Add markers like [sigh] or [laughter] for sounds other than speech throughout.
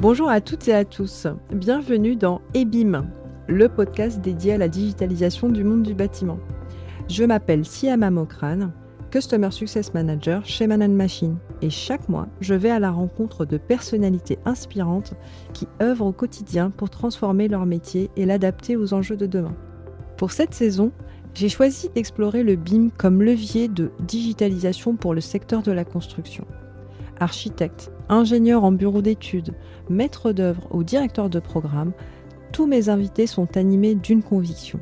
Bonjour à toutes et à tous, bienvenue dans EBIM, le podcast dédié à la digitalisation du monde du bâtiment. Je m'appelle Siama Mokran, Customer Success Manager chez Man Machine, et chaque mois, je vais à la rencontre de personnalités inspirantes qui œuvrent au quotidien pour transformer leur métier et l'adapter aux enjeux de demain. Pour cette saison, j'ai choisi d'explorer le BIM comme levier de digitalisation pour le secteur de la construction. Architecte, ingénieur en bureau d'études, maître d'œuvre ou directeur de programme, tous mes invités sont animés d'une conviction.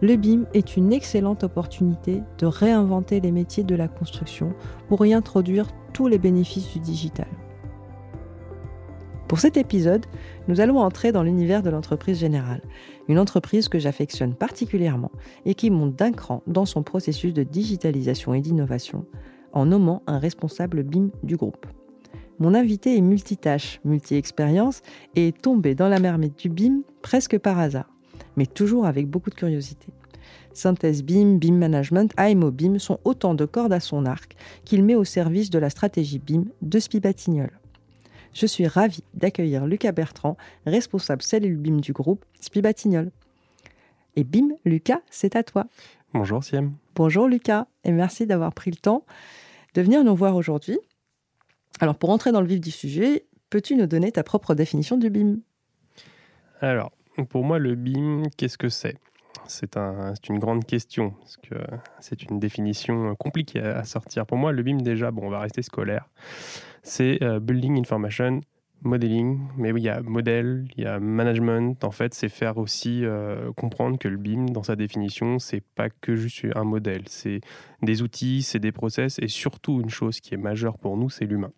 Le BIM est une excellente opportunité de réinventer les métiers de la construction pour y introduire tous les bénéfices du digital. Pour cet épisode, nous allons entrer dans l'univers de l'entreprise générale, une entreprise que j'affectionne particulièrement et qui monte d'un cran dans son processus de digitalisation et d'innovation en nommant un responsable BIM du groupe. Mon invité est multitâche, multi-expérience et est tombé dans la marmite du BIM presque par hasard, mais toujours avec beaucoup de curiosité. Synthèse BIM, BIM Management, AMO BIM sont autant de cordes à son arc qu'il met au service de la stratégie BIM de Spibatignol. Je suis ravie d'accueillir Lucas Bertrand, responsable cellule BIM du groupe Spibatignol. Et BIM, Lucas, c'est à toi. Bonjour Siem. Bonjour Lucas, et merci d'avoir pris le temps de venir nous voir aujourd'hui. Alors pour entrer dans le vif du sujet, peux-tu nous donner ta propre définition du BIM? Alors, pour moi, le BIM, qu'est-ce que c'est? C'est une grande question, parce que c'est une définition compliquée à sortir. Pour moi, le BIM, déjà, bon, on va rester scolaire, c'est euh, Building Information Modeling, mais oui, il y a modèle, il y a management. En fait, c'est faire aussi euh, comprendre que le BIM, dans sa définition, c'est pas que juste un modèle. C'est des outils, c'est des process, et surtout une chose qui est majeure pour nous, c'est l'humain.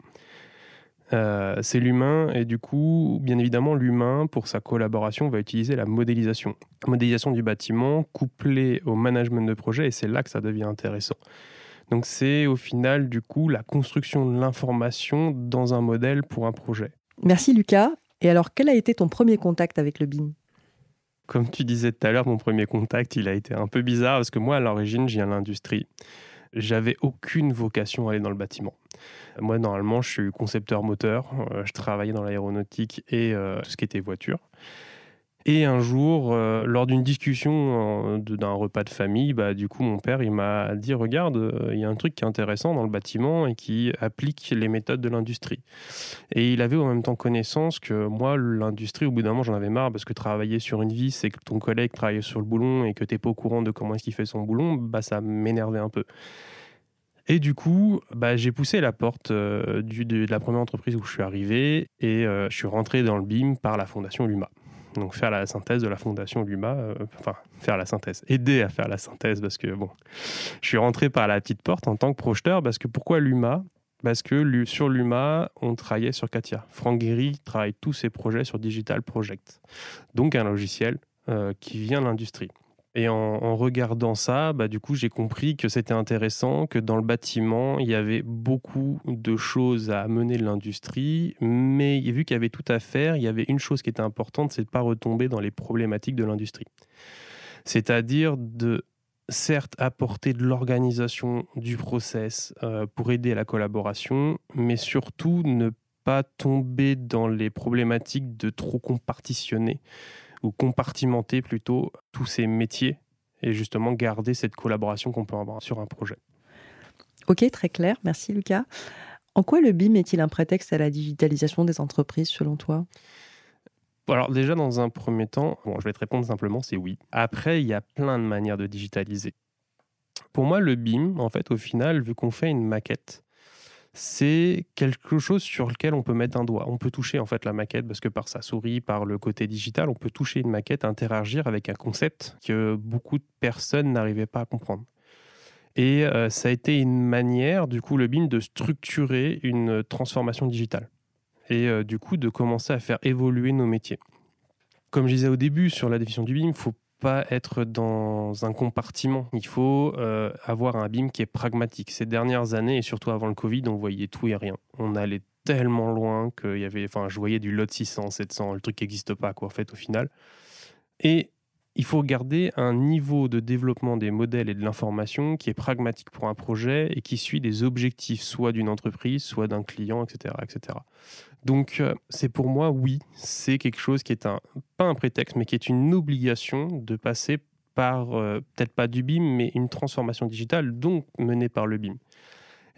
Euh, c'est l'humain et du coup, bien évidemment, l'humain, pour sa collaboration, va utiliser la modélisation. modélisation du bâtiment couplée au management de projet et c'est là que ça devient intéressant. Donc c'est au final, du coup, la construction de l'information dans un modèle pour un projet. Merci Lucas. Et alors, quel a été ton premier contact avec le BIM Comme tu disais tout à l'heure, mon premier contact, il a été un peu bizarre parce que moi, à l'origine, je viens l'industrie. J'avais aucune vocation à aller dans le bâtiment. Moi, normalement, je suis concepteur moteur. Euh, je travaillais dans l'aéronautique et euh, tout ce qui était voiture. Et un jour, euh, lors d'une discussion d'un repas de famille, bah, du coup, mon père, il m'a dit, regarde, il y a un truc qui est intéressant dans le bâtiment et qui applique les méthodes de l'industrie. Et il avait en même temps connaissance que moi, l'industrie, au bout d'un moment, j'en avais marre parce que travailler sur une vis et que ton collègue travaille sur le boulon et que tu n'es pas au courant de comment est-ce qu'il fait son boulon, bah, ça m'énervait un peu. Et du coup, bah, j'ai poussé la porte euh, de, la première entreprise où je suis arrivé et euh, je suis rentré dans le BIM par la fondation Luma. Donc faire la synthèse de la fondation Luma, euh, enfin faire la synthèse, aider à faire la synthèse parce que bon, je suis rentré par la petite porte en tant que projeteur parce que pourquoi Luma Parce que sur Luma, on travaillait sur Katia. Franck Guéry travaille tous ses projets sur Digital Project, donc un logiciel qui vient de l'industrie. Et en, regardant ça, bah, du coup, j'ai compris que c'était intéressant, que dans le bâtiment, il y avait beaucoup de choses à amener de l'industrie, mais vu qu'il y avait tout à faire, il y avait une chose qui était importante, c'est de ne pas retomber dans les problématiques de l'industrie. C'est-à-dire de certes apporter de l'organisation du process euh, pour aider à la collaboration, mais surtout ne pas tomber dans les problématiques de trop compartitionner ou compartimenter plutôt tous ces métiers et justement garder cette collaboration qu'on peut avoir sur un projet. Ok, très clair. Merci Lucas. En quoi le BIM est-il un prétexte à la digitalisation des entreprises selon toi? Alors déjà dans un premier temps, bon, je vais te répondre simplement, c'est oui. Après, il y a plein de manières de digitaliser. Pour moi, le BIM, en fait, au final, vu qu'on fait une maquette, c'est quelque chose sur lequel on peut mettre un doigt. On peut toucher en fait la maquette parce que par sa souris, par le côté digital, on peut toucher une maquette, interagir avec un concept que beaucoup de personnes n'arrivaient pas à comprendre. Et euh, ça a été une manière, du coup, le BIM de structurer une transformation digitale et euh, du coup de commencer à faire évoluer nos métiers. Comme je disais au début sur la définition du BIM, il faut pas être dans un compartiment. Il faut euh, avoir un BIM qui est pragmatique. Ces dernières années, et surtout avant le Covid, on voyait tout et rien. On allait tellement loin qu'il y avait, enfin, je voyais du lot 600, 700, le truc n'existe pas, quoi, en fait, au final. Et il faut garder un niveau de développement des modèles et de l'information qui est pragmatique pour un projet et qui suit des objectifs soit d'une entreprise, soit d'un client, etc., etc. Donc euh, c'est pour moi, oui, c'est quelque chose qui est un, pas un prétexte, mais qui est une obligation de passer par, euh, peut-être pas du BIM, mais une transformation digitale, donc menée par le BIM.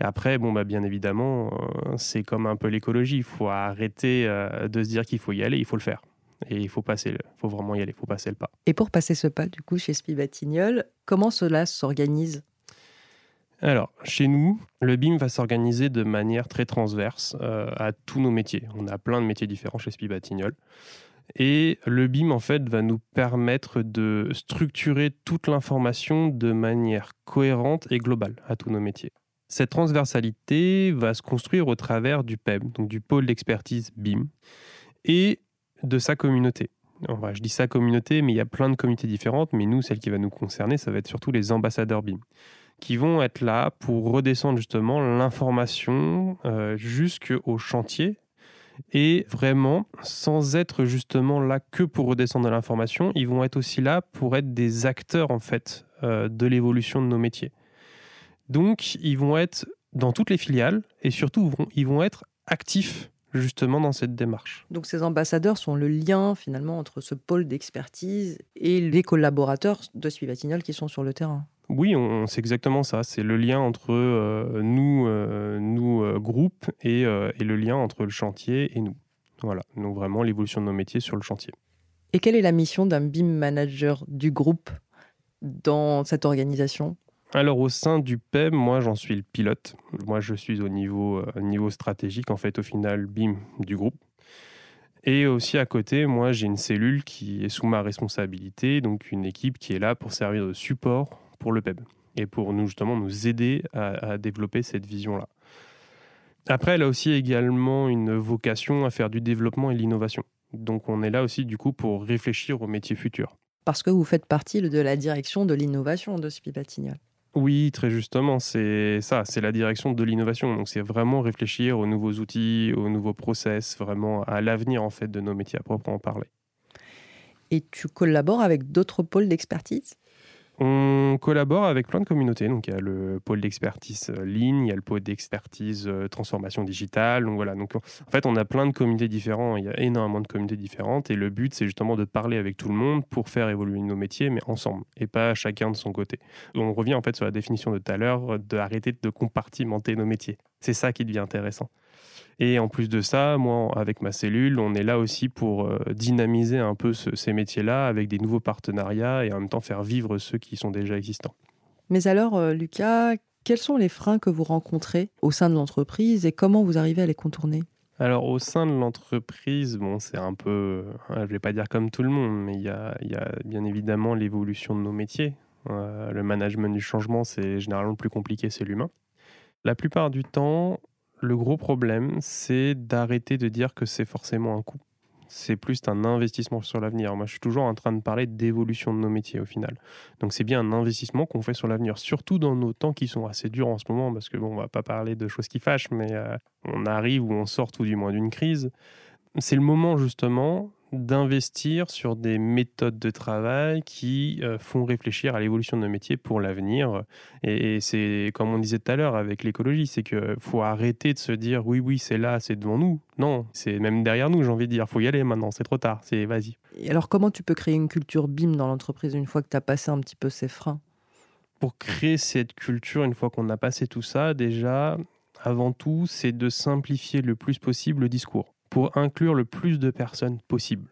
Et après, bon, bah, bien évidemment, euh, c'est comme un peu l'écologie. Il faut arrêter de se dire qu'il faut y aller, il faut le faire. Et il faut passer, faut vraiment y aller, il faut passer le pas. Et pour passer ce pas, du coup, chez Spibatignol, comment cela s'organise? Alors, chez nous, le BIM va s'organiser de manière très transverse euh, à tous nos métiers. On a plein de métiers différents chez Spibatignol. Et le BIM, en fait, va nous permettre de structurer toute l'information de manière cohérente et globale à tous nos métiers. Cette transversalité va se construire au travers du PEB, donc du pôle d'expertise BIM, et de sa communauté. je dis sa communauté, mais il y a plein de communautés différentes, mais nous, celle qui va nous concerner, ça va être surtout les ambassadeurs BIM qui vont être là pour redescendre justement l'information euh, jusqu'au chantier et vraiment, sans être justement là que pour redescendre l'information, ils vont être aussi là pour être des acteurs en fait euh, de l'évolution de nos métiers. Donc, ils vont être dans toutes les filiales et surtout, ils vont être actifs justement dans cette démarche. Donc ces ambassadeurs sont le lien finalement entre ce pôle d'expertise et les collaborateurs de Spivatignol qui sont sur le terrain. Oui, on, c'est exactement ça. C'est le lien entre euh, nous, euh, nous euh, groupes, et, et, le lien entre le chantier et nous. Voilà, donc vraiment l'évolution de nos métiers sur le chantier. Et quelle est la mission d'un BIM manager du groupe dans cette organisation? Alors au sein du PEM, moi j'en suis le pilote. Moi je suis au niveau, niveau stratégique, en fait au final BIM du groupe. Et aussi à côté, moi j'ai une cellule qui est sous ma responsabilité, donc une équipe qui est là pour servir de support pour le PEB et pour nous justement nous aider à, développer cette vision-là. Après, elle a aussi également une vocation à faire du développement et l'innovation. Donc on est là aussi du coup pour réfléchir aux métiers futurs. Parce que vous faites partie de la direction de l'innovation de Spibatignol. Oui, très justement, c'est ça, c'est la direction de l'innovation. Donc c'est vraiment réfléchir aux nouveaux outils, aux nouveaux process, vraiment à l'avenir en fait de nos métiers à proprement parler. Et tu collabores avec d'autres pôles d'expertise? On collabore avec plein de communautés. Donc, il y a le pôle d'expertise euh, ligne, il y a le pôle d'expertise euh, transformation digitale. Donc, voilà. Donc, en fait, on a plein de communautés différentes. Il y a énormément de communautés différentes. Et le but, c'est justement de parler avec tout le monde pour faire évoluer nos métiers, mais ensemble et pas chacun de son côté. On revient en fait sur la définition de tout à l'heure d'arrêter de compartimenter nos métiers. C'est ça qui devient intéressant. Et en plus de ça, moi, avec ma cellule, on est là aussi pour euh, dynamiser un peu ces métiers-là avec des nouveaux partenariats et en même temps faire vivre ceux qui sont déjà existants. Mais alors, euh, Lucas, quels sont les freins que vous rencontrez au sein de l'entreprise et comment vous arrivez à les contourner? Alors au sein de l'entreprise, bon, c'est un peu, hein, je ne vais pas dire comme tout le monde, mais il y a, bien évidemment l'évolution de nos métiers. Euh, le management du changement, c'est généralement le plus compliqué, c'est l'humain. La plupart du temps, le gros problème, c'est d'arrêter de dire que c'est forcément un coût. C'est plus un investissement sur l'avenir. Moi, je suis toujours en train de parler d'évolution de nos métiers au final. Donc, c'est bien un investissement qu'on fait sur l'avenir, surtout dans nos temps qui sont assez durs en ce moment, parce que bon, on va pas parler de choses qui fâchent, mais euh, on arrive ou on sort tout du moins d'une crise. C'est le moment justement d'investir sur des méthodes de travail qui euh, font réfléchir à l'évolution de nos métiers pour l'avenir. Et, c'est comme on disait tout à l'heure avec l'écologie, c'est qu'il faut arrêter de se dire oui, oui, c'est là, c'est devant nous. Non, c'est même derrière nous, j'ai envie de dire. Il faut y aller maintenant, c'est trop tard, c'est vas-y. Et alors comment tu peux créer une culture BIM dans l'entreprise une fois que tu as passé un petit peu ces freins? Pour créer cette culture, une fois qu'on a passé tout ça, déjà, avant tout, c'est de simplifier le plus possible le discours pour inclure le plus de personnes possible.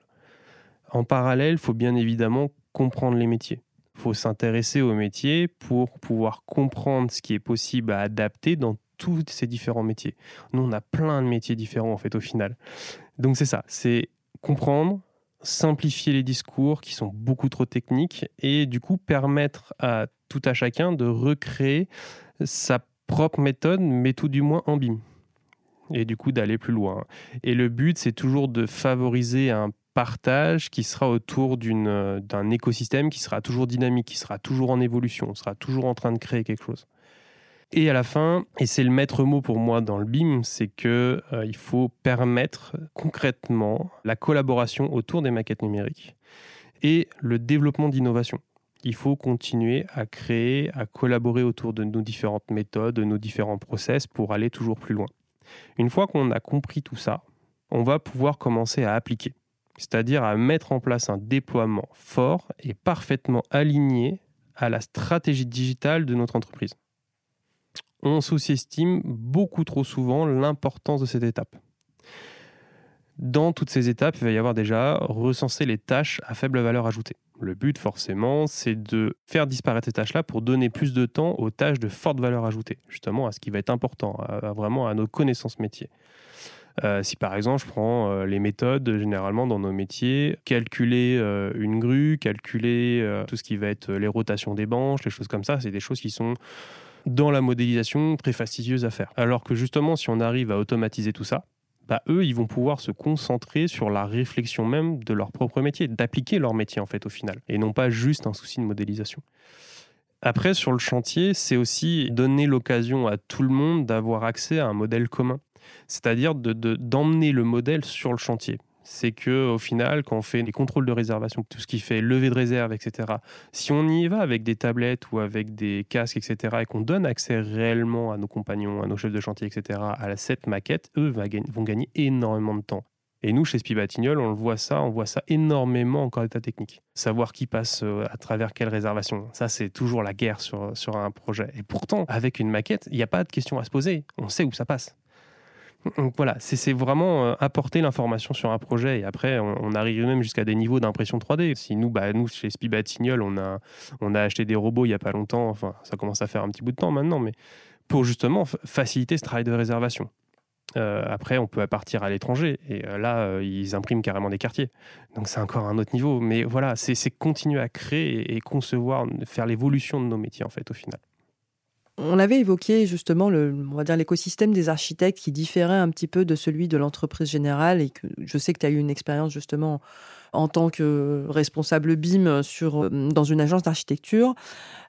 En parallèle, il faut bien évidemment comprendre les métiers. Il faut s'intéresser aux métiers pour pouvoir comprendre ce qui est possible à adapter dans tous ces différents métiers. Nous, on a plein de métiers différents en fait au final. Donc c'est ça, c'est comprendre, simplifier les discours qui sont beaucoup trop techniques et du coup permettre à tout à chacun de recréer sa propre méthode, mais tout du moins en BIM et du coup d'aller plus loin. Et le but, c'est toujours de favoriser un partage qui sera autour d'un écosystème qui sera toujours dynamique, qui sera toujours en évolution, on sera toujours en train de créer quelque chose. Et à la fin, et c'est le maître mot pour moi dans le BIM, c'est que euh, il faut permettre concrètement la collaboration autour des maquettes numériques et le développement d'innovation. Il faut continuer à créer, à collaborer autour de nos différentes méthodes, de nos différents process pour aller toujours plus loin. Une fois qu'on a compris tout ça, on va pouvoir commencer à appliquer. C'est-à-dire à mettre en place un déploiement fort et parfaitement aligné à la stratégie digitale de notre entreprise. On sous-estime beaucoup trop souvent l'importance de cette étape. Dans toutes ces étapes, il va y avoir déjà recenser les tâches à faible valeur ajoutée. Le but, forcément, c'est de faire disparaître ces tâches-là pour donner plus de temps aux tâches de forte valeur ajoutée, justement à ce qui va être important, vraiment à nos connaissances métiers. Euh, si par exemple je prends euh, les méthodes généralement dans nos métiers, calculer euh, une grue, calculer tout ce qui va être les rotations des banches, les choses comme ça, c'est des choses qui sont dans la modélisation très fastidieuses à faire. Alors que justement si on arrive à automatiser tout ça, bah, eux, ils vont pouvoir se concentrer sur la réflexion même de leur propre métier, d'appliquer leur métier en fait au final, et non pas juste un souci de modélisation. Après, sur le chantier, c'est aussi donner l'occasion à tout le monde d'avoir accès à un modèle commun, c'est-à-dire d'emmener le modèle sur le chantier c'est que au final, quand on fait des contrôles de réservation, tout ce qui fait levée de réserve, etc., si on y va avec des tablettes ou avec des casques, etc., et qu'on donne accès réellement à nos compagnons, à nos chefs de chantier, etc., à cette maquette, eux vont gagner énormément de temps. Et nous, chez Spibatignol, on le voit ça, on voit ça énormément en état technique. Savoir qui passe euh, à travers quelle réservation, ça c'est toujours la guerre sur, sur un projet. Et pourtant, avec une maquette, il n'y a pas de question à se poser. On sait où ça passe. Donc voilà, c'est vraiment euh, apporter l'information sur un projet et après on, arrive même jusqu'à des niveaux d'impression 3D. Si nous, bah, chez Spibatignol, on a, on a acheté des robots il n'y a pas longtemps, enfin ça commence à faire un petit bout de temps maintenant, mais pour justement faciliter ce travail de réservation. Euh, après, on peut partir à l'étranger et euh, là, ils impriment carrément des quartiers. Donc c'est encore un autre niveau. Mais voilà, c'est continuer à créer et concevoir, faire l'évolution de nos métiers en fait au final. On avait évoqué justement le, on va dire l'écosystème des architectes qui différait un petit peu de celui de l'entreprise générale et que je sais que tu as eu une expérience justement en tant que responsable BIM sur, euh, dans une agence d'architecture.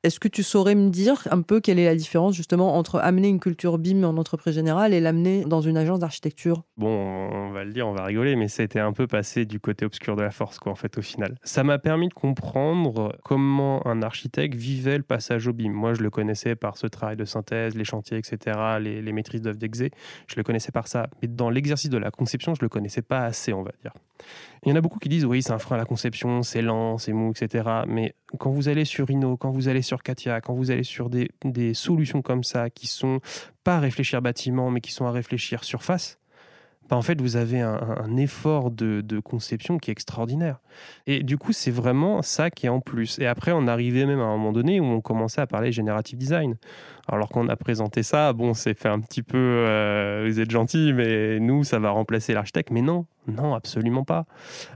Est-ce que tu saurais me dire un peu quelle est la différence justement entre amener une culture BIM en entreprise générale et l'amener dans une agence d'architecture? Bon, on va le dire, on va rigoler, mais ça a été un peu passé du côté obscur de la force, quoi, en fait, au final. Ça m'a permis de comprendre comment un architecte vivait le passage au BIM. Moi, je le connaissais par ce travail de synthèse, les chantiers, etc., les, les maîtrises d'œuvre d'exé. Je le connaissais par ça. Mais dans l'exercice de la conception, je le connaissais pas assez, on va dire. Il y en a beaucoup qui disent oui, c'est un frein à la conception, c'est lent, c'est mou, etc. Mais quand vous allez sur Rhino, quand vous allez sur Katia, quand vous allez sur des, solutions comme ça qui sont pas à réfléchir bâtiment, mais qui sont à réfléchir surface, bah en fait, vous avez un, effort de, conception qui est extraordinaire. Et du coup, c'est vraiment ça qui est en plus. Et après, on arrivait même à un moment donné où on commençait à parler generative design. Alors qu'on a présenté ça, bon, c'est fait un petit peu, euh, vous êtes gentil, mais nous, ça va remplacer l'architecte. Mais non, non, absolument pas.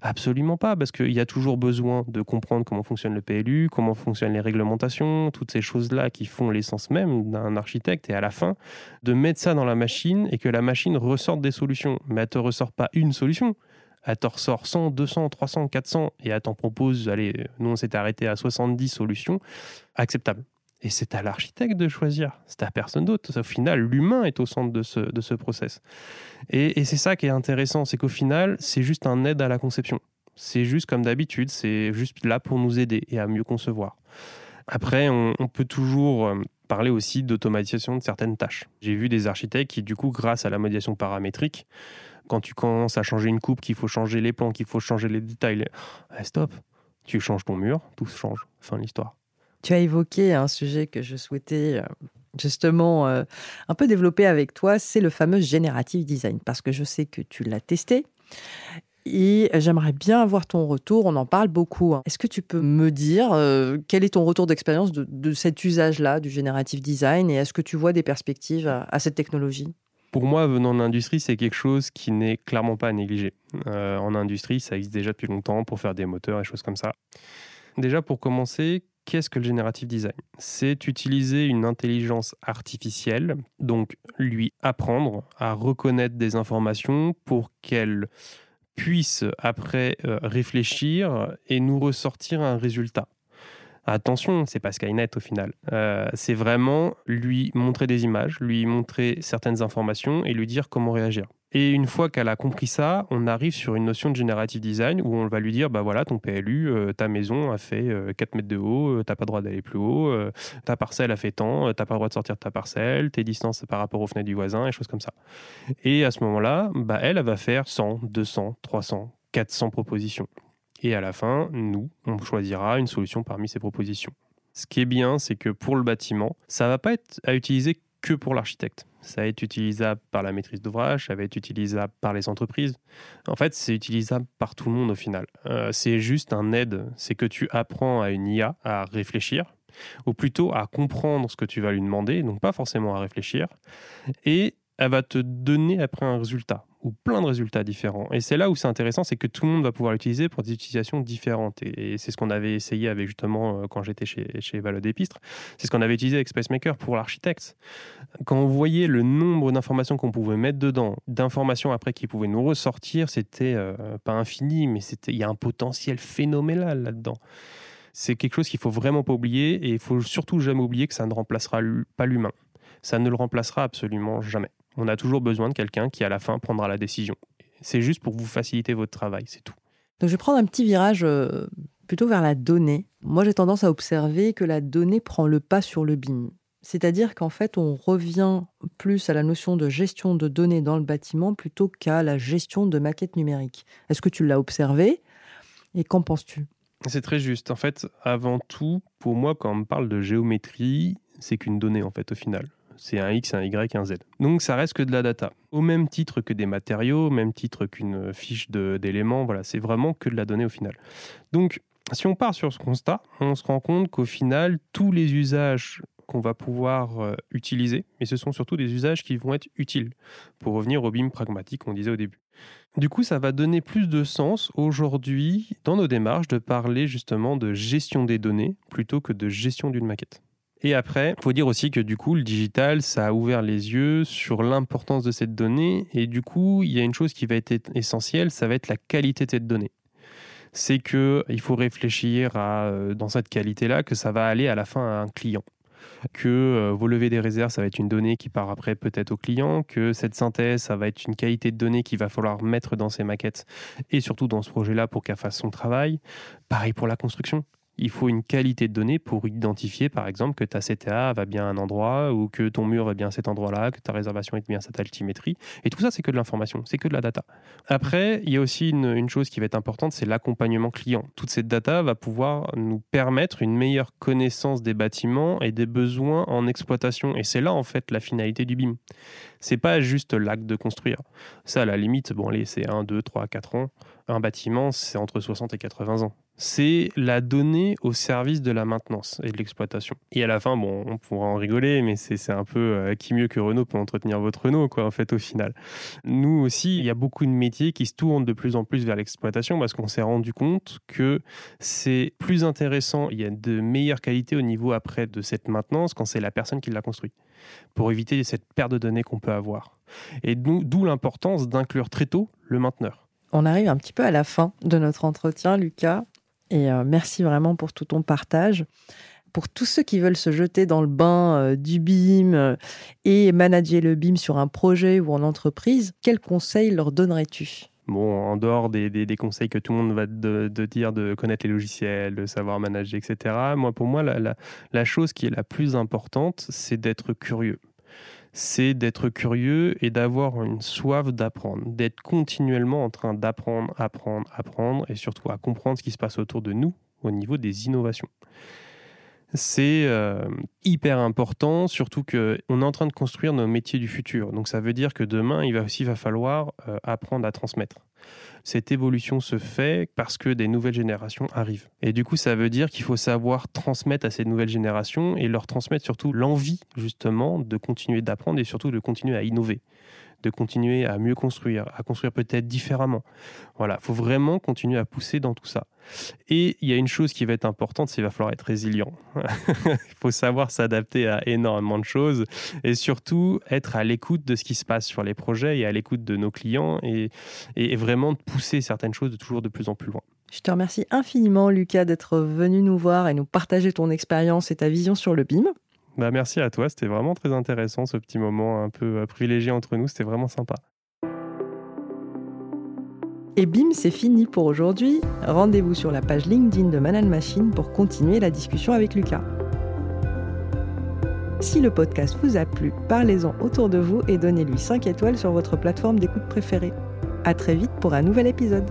Absolument pas, parce qu'il y a toujours besoin de comprendre comment fonctionne le PLU, comment fonctionnent les réglementations, toutes ces choses-là qui font l'essence même d'un architecte. Et à la fin, de mettre ça dans la machine et que la machine ressorte des solutions. Mais elle te ressort pas une solution. Elle te ressort 100, 200, 300, 400 et elle t'en propose, allez, nous on s'était arrêté à 70 solutions acceptables. Et c'est à l'architecte de choisir, c'est à personne d'autre. Au final, l'humain est au centre de ce, de ce process. Et, c'est ça qui est intéressant, c'est qu'au final, c'est juste un aide à la conception. C'est juste comme d'habitude, c'est juste là pour nous aider et à mieux concevoir. Après, on, peut toujours euh, parler aussi d'automatisation de certaines tâches. J'ai vu des architectes qui, du coup, grâce à la modélisation paramétrique, quand tu commences à changer une coupe, qu'il faut changer les plans, qu'il faut changer les détails, eh, stop, tu changes ton mur, tout change. Fin de l'histoire. Tu as évoqué un sujet que je souhaitais euh, justement euh, un peu développer avec toi, c'est le fameux generative design, parce que je sais que tu l'as testé. Et j'aimerais bien avoir ton retour, on en parle beaucoup. Hein. Est-ce que tu peux me dire euh, quel est ton retour d'expérience de, cet usage-là du generative design et est-ce que tu vois des perspectives à, cette technologie? Pour moi, venant de l'industrie, c'est quelque chose qui n'est clairement pas négligé. en industrie, ça existe déjà depuis longtemps pour faire des moteurs et choses comme ça. Déjà, pour commencer, qu'est-ce que le générative design? C'est utiliser une intelligence artificielle, donc lui apprendre à reconnaître des informations pour qu'elle puisse après euh, réfléchir et nous ressortir un résultat. Attention, c'est pas Skynet au final. Euh, c'est vraiment lui montrer des images, lui montrer certaines informations et lui dire comment réagir. Et une fois qu'elle a compris ça, on arrive sur une notion de generative design où on va lui dire bah voilà, ton PLU, euh, ta maison a fait 4 mètres de haut, t'as pas le droit d'aller plus haut, ta parcelle a fait tant, t'as pas le droit de sortir de ta parcelle, tes distances par rapport aux fenêtres du voisin, et choses comme ça. Et à ce moment-là, bah elle, elle va faire 100, 200, 300, 400 propositions. Et à la fin, nous, on choisira une solution parmi ces propositions. Ce qui est bien, c'est que pour le bâtiment, ça va pas être à utiliser que pour l'architecte. Ça va être utilisable par la maîtrise d'ouvrage, ça va être utilisable par les entreprises. En fait, c'est utilisable par tout le monde au final. Euh, c'est juste un aide. C'est que tu apprends à une IA à réfléchir, ou plutôt à comprendre ce que tu vas lui demander, donc pas forcément à réfléchir. Et elle va te donner après un résultat ou plein de résultats différents. Et c'est là où c'est intéressant, c'est que tout le monde va pouvoir l'utiliser pour des utilisations différentes. Et, c'est ce qu'on avait essayé avec justement euh, quand j'étais chez, chez Épître. C'est ce qu'on avait utilisé avec SpaceMaker pour l'architecte. Quand on voyait le nombre d'informations qu'on pouvait mettre dedans, d'informations après qui pouvaient nous ressortir, c'était euh, pas infini, mais il y a un potentiel phénoménal là-dedans. C'est quelque chose qu'il faut vraiment pas oublier et il faut surtout jamais oublier que ça ne remplacera pas l'humain. Ça ne le remplacera absolument jamais. On a toujours besoin de quelqu'un qui, à la fin, prendra la décision. C'est juste pour vous faciliter votre travail, c'est tout. Donc, je vais prendre un petit virage euh, plutôt vers la donnée. Moi, j'ai tendance à observer que la donnée prend le pas sur le BIM. C'est-à-dire qu'en fait, on revient plus à la notion de gestion de données dans le bâtiment plutôt qu'à la gestion de maquettes numériques. Est-ce que tu l'as observé et qu'en penses-tu? C'est très juste. En fait, avant tout, pour moi, quand on me parle de géométrie, c'est qu'une donnée, en fait, au final c'est un X, un Y, un Z. Donc ça reste que de la data. Au même titre que des matériaux, au même titre qu'une fiche d'éléments, voilà, c'est vraiment que de la donnée au final. Donc si on part sur ce constat, on se rend compte qu'au final, tous les usages qu'on va pouvoir euh, utiliser, et ce sont surtout des usages qui vont être utiles, pour revenir au BIM pragmatique qu'on disait au début. Du coup, ça va donner plus de sens aujourd'hui dans nos démarches de parler justement de gestion des données plutôt que de gestion d'une maquette. Et après, il faut dire aussi que du coup, le digital, ça a ouvert les yeux sur l'importance de cette donnée. Et du coup, il y a une chose qui va être essentielle, ça va être la qualité de cette donnée. C'est qu'il faut réfléchir à, euh, dans cette qualité-là, que ça va aller à la fin à un client. Que euh, vos levées des réserves, ça va être une donnée qui part après peut-être au client. Que cette synthèse, ça va être une qualité de donnée qu'il va falloir mettre dans ces maquettes et surtout dans ce projet-là pour qu'elle fasse son travail. Pareil pour la construction il faut une qualité de données pour identifier, par exemple, que ta CTA va bien à un endroit ou que ton mur va bien à cet endroit-là, que ta réservation est bien à cette altimétrie. Et tout ça, c'est que de l'information, c'est que de la data. Après, il y a aussi une, chose qui va être importante, c'est l'accompagnement client. Toute cette data va pouvoir nous permettre une meilleure connaissance des bâtiments et des besoins en exploitation. Et c'est là, en fait, la finalité du BIM. C'est pas juste l'acte de construire. Ça, à la limite, bon, allez, c'est 1, 2, 3, 4 ans. Un bâtiment, c'est entre 60 et 80 ans c'est la donnée au service de la maintenance et de l'exploitation. Et à la fin, bon, on pourra en rigoler, mais c'est un peu euh, qui mieux que Renault pour entretenir votre Renault, quoi, en fait, au final. Nous aussi, il y a beaucoup de métiers qui se tournent de plus en plus vers l'exploitation parce qu'on s'est rendu compte que c'est plus intéressant, il y a de meilleures qualités au niveau après de cette maintenance quand c'est la personne qui l'a construit, pour éviter cette perte de données qu'on peut avoir. Et d'où l'importance d'inclure très tôt le mainteneur. On arrive un petit peu à la fin de notre entretien, Lucas. Et euh, merci vraiment pour tout ton partage. Pour tous ceux qui veulent se jeter dans le bain euh, du BIM euh, et manager le BIM sur un projet ou en entreprise, quels conseils leur donnerais-tu? Bon, en dehors des, conseils que tout le monde va de, dire de connaître les logiciels, de savoir manager, etc., moi, pour moi, la chose qui est la plus importante, c'est d'être curieux c'est d'être curieux et d'avoir une soif d'apprendre, d'être continuellement en train d'apprendre, apprendre, apprendre et surtout à comprendre ce qui se passe autour de nous au niveau des innovations. C'est euh, hyper important, surtout qu'on est en train de construire nos métiers du futur. Donc ça veut dire que demain, il va aussi falloir euh, apprendre à transmettre cette évolution se fait parce que des nouvelles générations arrivent. Et du coup, ça veut dire qu'il faut savoir transmettre à ces nouvelles générations et leur transmettre surtout l'envie, justement, de continuer d'apprendre et surtout de continuer à innover de continuer à mieux construire, à construire peut-être différemment. Voilà, il faut vraiment continuer à pousser dans tout ça. Et il y a une chose qui va être importante, c'est qu'il va falloir être résilient. [laughs] il faut savoir s'adapter à énormément de choses et surtout être à l'écoute de ce qui se passe sur les projets et à l'écoute de nos clients et, vraiment pousser certaines choses de toujours de plus en plus loin. Je te remercie infiniment, Lucas, d'être venu nous voir et nous partager ton expérience et ta vision sur le BIM. Bah, merci à toi, c'était vraiment très intéressant ce petit moment un peu euh, privilégié entre nous, c'était vraiment sympa. Et bim, c'est fini pour aujourd'hui. Rendez-vous sur la page LinkedIn de Manal Machine pour continuer la discussion avec Lucas. Si le podcast vous a plu, parlez-en autour de vous et donnez-lui 5 étoiles sur votre plateforme d'écoute préférée. À très vite pour un nouvel épisode.